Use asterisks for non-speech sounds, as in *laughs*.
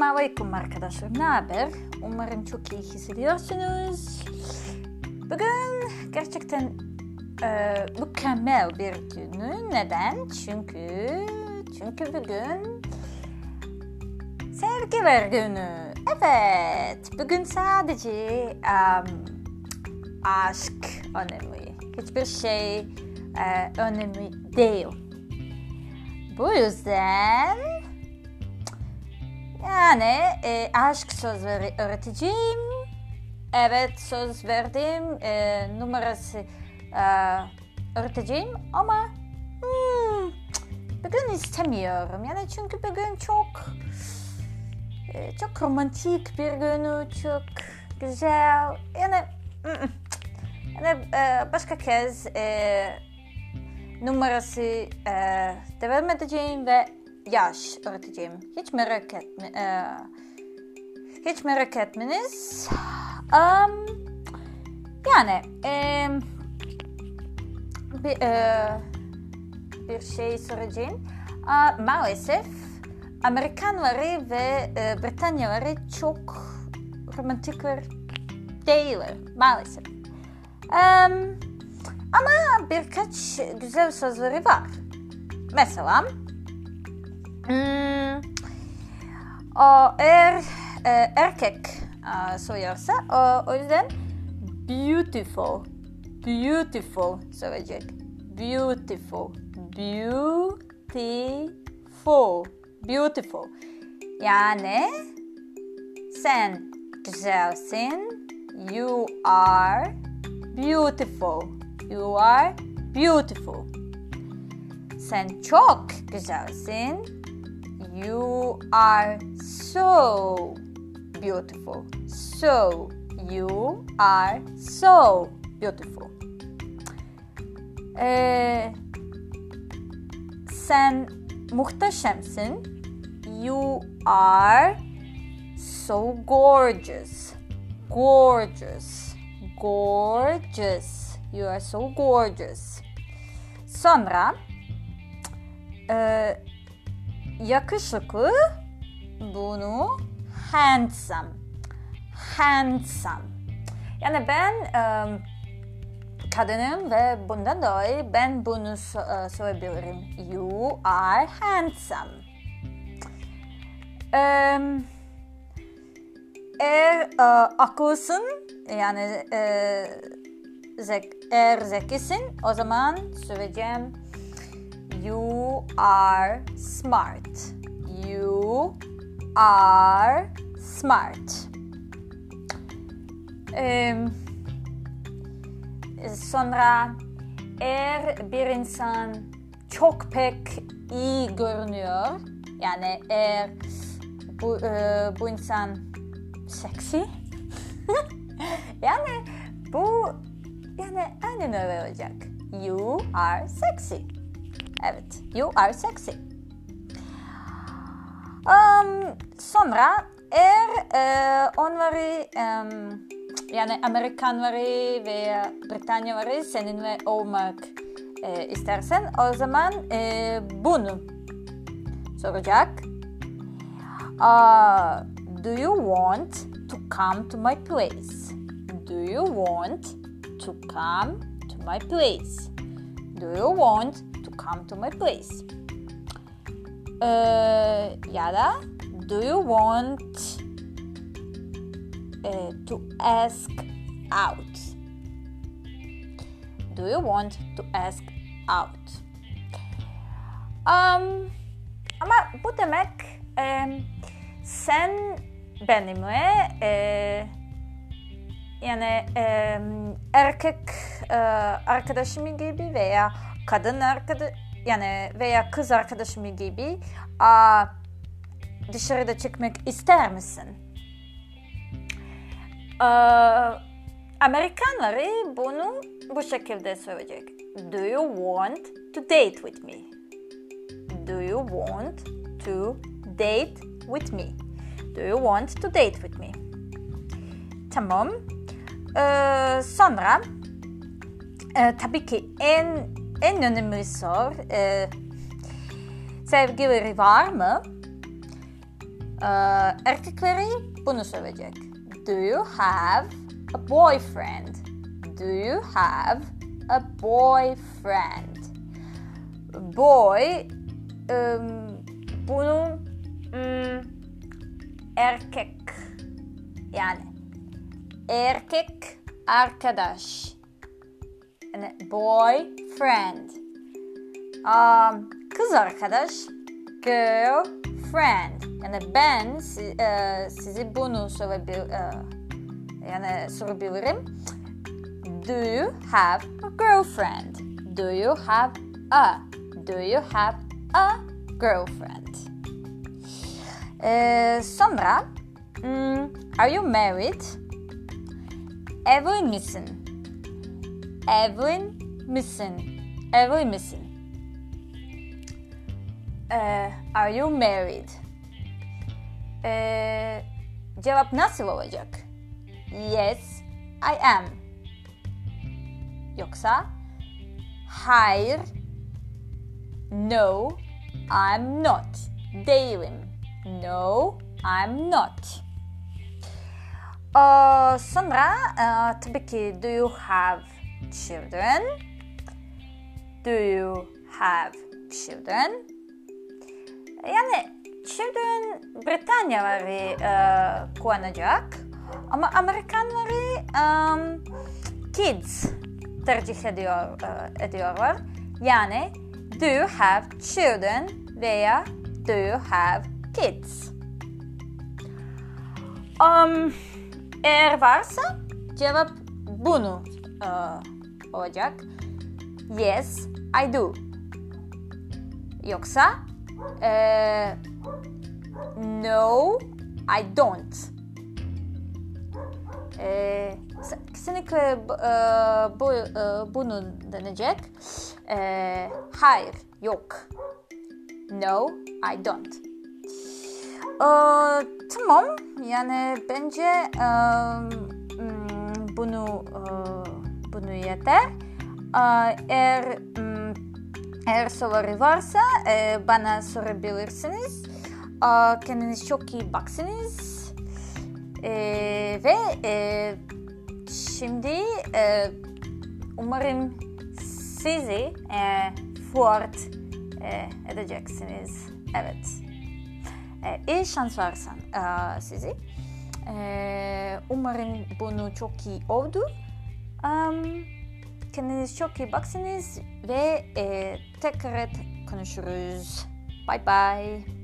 Selamünaleyküm arkadaşlar. Ne haber? Umarım çok iyi hissediyorsunuz. Bugün gerçekten e, mükemmel bir günü. Neden? Çünkü çünkü bugün sevgiler günü. Evet. Bugün sadece um, aşk önemli. Hiçbir şey e, önemli değil. Bu yüzden yani e, aşk sözleri öğreteceğim. Evet söz verdim. E, numarası e, öğreteceğim ama hmm, bugün istemiyorum. Yani çünkü bugün çok e, çok romantik bir günü, çok güzel. Yani, yani e, başka kez e, numarası e, devam edeceğim ve yaş öğreteceğim. Hiç merak etme. E, hiç merak etmeniz. Um, yani e, bir, e, bir şey soracağım. Uh, maalesef Amerikanları ve e, Britanyaları çok romantikler değiller maalesef. Um, ama birkaç güzel sözleri var. Mesela hmm, o eğer e, erkek uh, e, soyarsa o, o yüzden beautiful, beautiful söyleyecek. Beautiful, beautiful, beautiful. Yani sen güzelsin. You are beautiful. You are beautiful. Sen çok güzelsin. You are so beautiful. So, you are so beautiful. Ee, sen muhteşemsin. You are so gorgeous. Gorgeous. Gorgeous. You are so gorgeous. Sonra e, yakışıklı bunu handsome. Handsome. Yani ben e, kadınım ve bundan dolayı ben bunu so- söyleyebilirim. You are handsome. E, eğer e, akıllısın yani e, zek, eğer zekisin o zaman söyleyeceğim You are smart. You are smart. Ee, sonra eğer bir insan çok pek iyi görünüyor yani eğer bu, e, bu insan seksi *laughs* yani bu yani aynen öyle olacak. You are sexy. Evet, you are sexy. Um, sonra eğer e, onları um, yani Amerikanları veya Britanyaları seninle olmak e, istersen o zaman e, bunu soracak. Uh, do you want to come to my place? Do you want to come to my place? Do you want come to my place? Ee, ya da do you want uh, to ask out? Do you want to ask out? Um, ama bu demek e, sen benimle e, yani e, erkek e, arkadaşım gibi veya kadın arkadaş yani veya kız arkadaşım gibi a, dışarıda çıkmak ister misin? A, Amerikanları bunu bu şekilde söyleyecek. Do you want to date with me? Do you want to date with me? Do you want to date with me? Tamam. Ee, sonra e, tabii ki en en önemli soru e, sevgileri var mı? Ee, erkekleri bunu söyleyecek. Do you have a boyfriend? Do you have a boyfriend? Boy um, bunu um, erkek yani erkek arkadaş yani boyfriend um, kız arkadaş girlfriend yani ben si, e, sizi bunu sorabil, e, yani sorabilirim. Do you have a girlfriend? Do you have a do you have a girlfriend? E, sonra mm, are you married? Evli misin? Evli misin evli misin ee, are you married? Ee, cevap nasıl olacak? Yes, I am. Yoksa hayır, no, I'm not. Değilim. No, I'm not. Ee, sonra e, tabii ki do you have children? Do you have children? Yani children Britanyaları e, kullanacak ama Amerikanları um, kids tercih ediyor, e, ediyorlar. Yani do you have children veya do you have kids? Um, eğer varsa cevap bunu e, olacak. Yes, I do. Yoksa Uh, no, I don't. Ee, kesinlikle uh, bu, uh, bunu denecek. Ee, hayır, yok. No, I don't. Ee, tamam, yani bence um, bunu uh, bunu yeter. Eğer eğer soruları varsa e, bana sorabilirsiniz. E, kendiniz çok iyi baksınız. E, ve e, şimdi e, umarım sizi e, fort e, edeceksiniz. Evet. E, iyi şanslar e, sizi. E, umarım bunu çok iyi oldu. Um, Kendiniz çok iyi baksınız ve e, tekrar konuşuruz. Bye bye.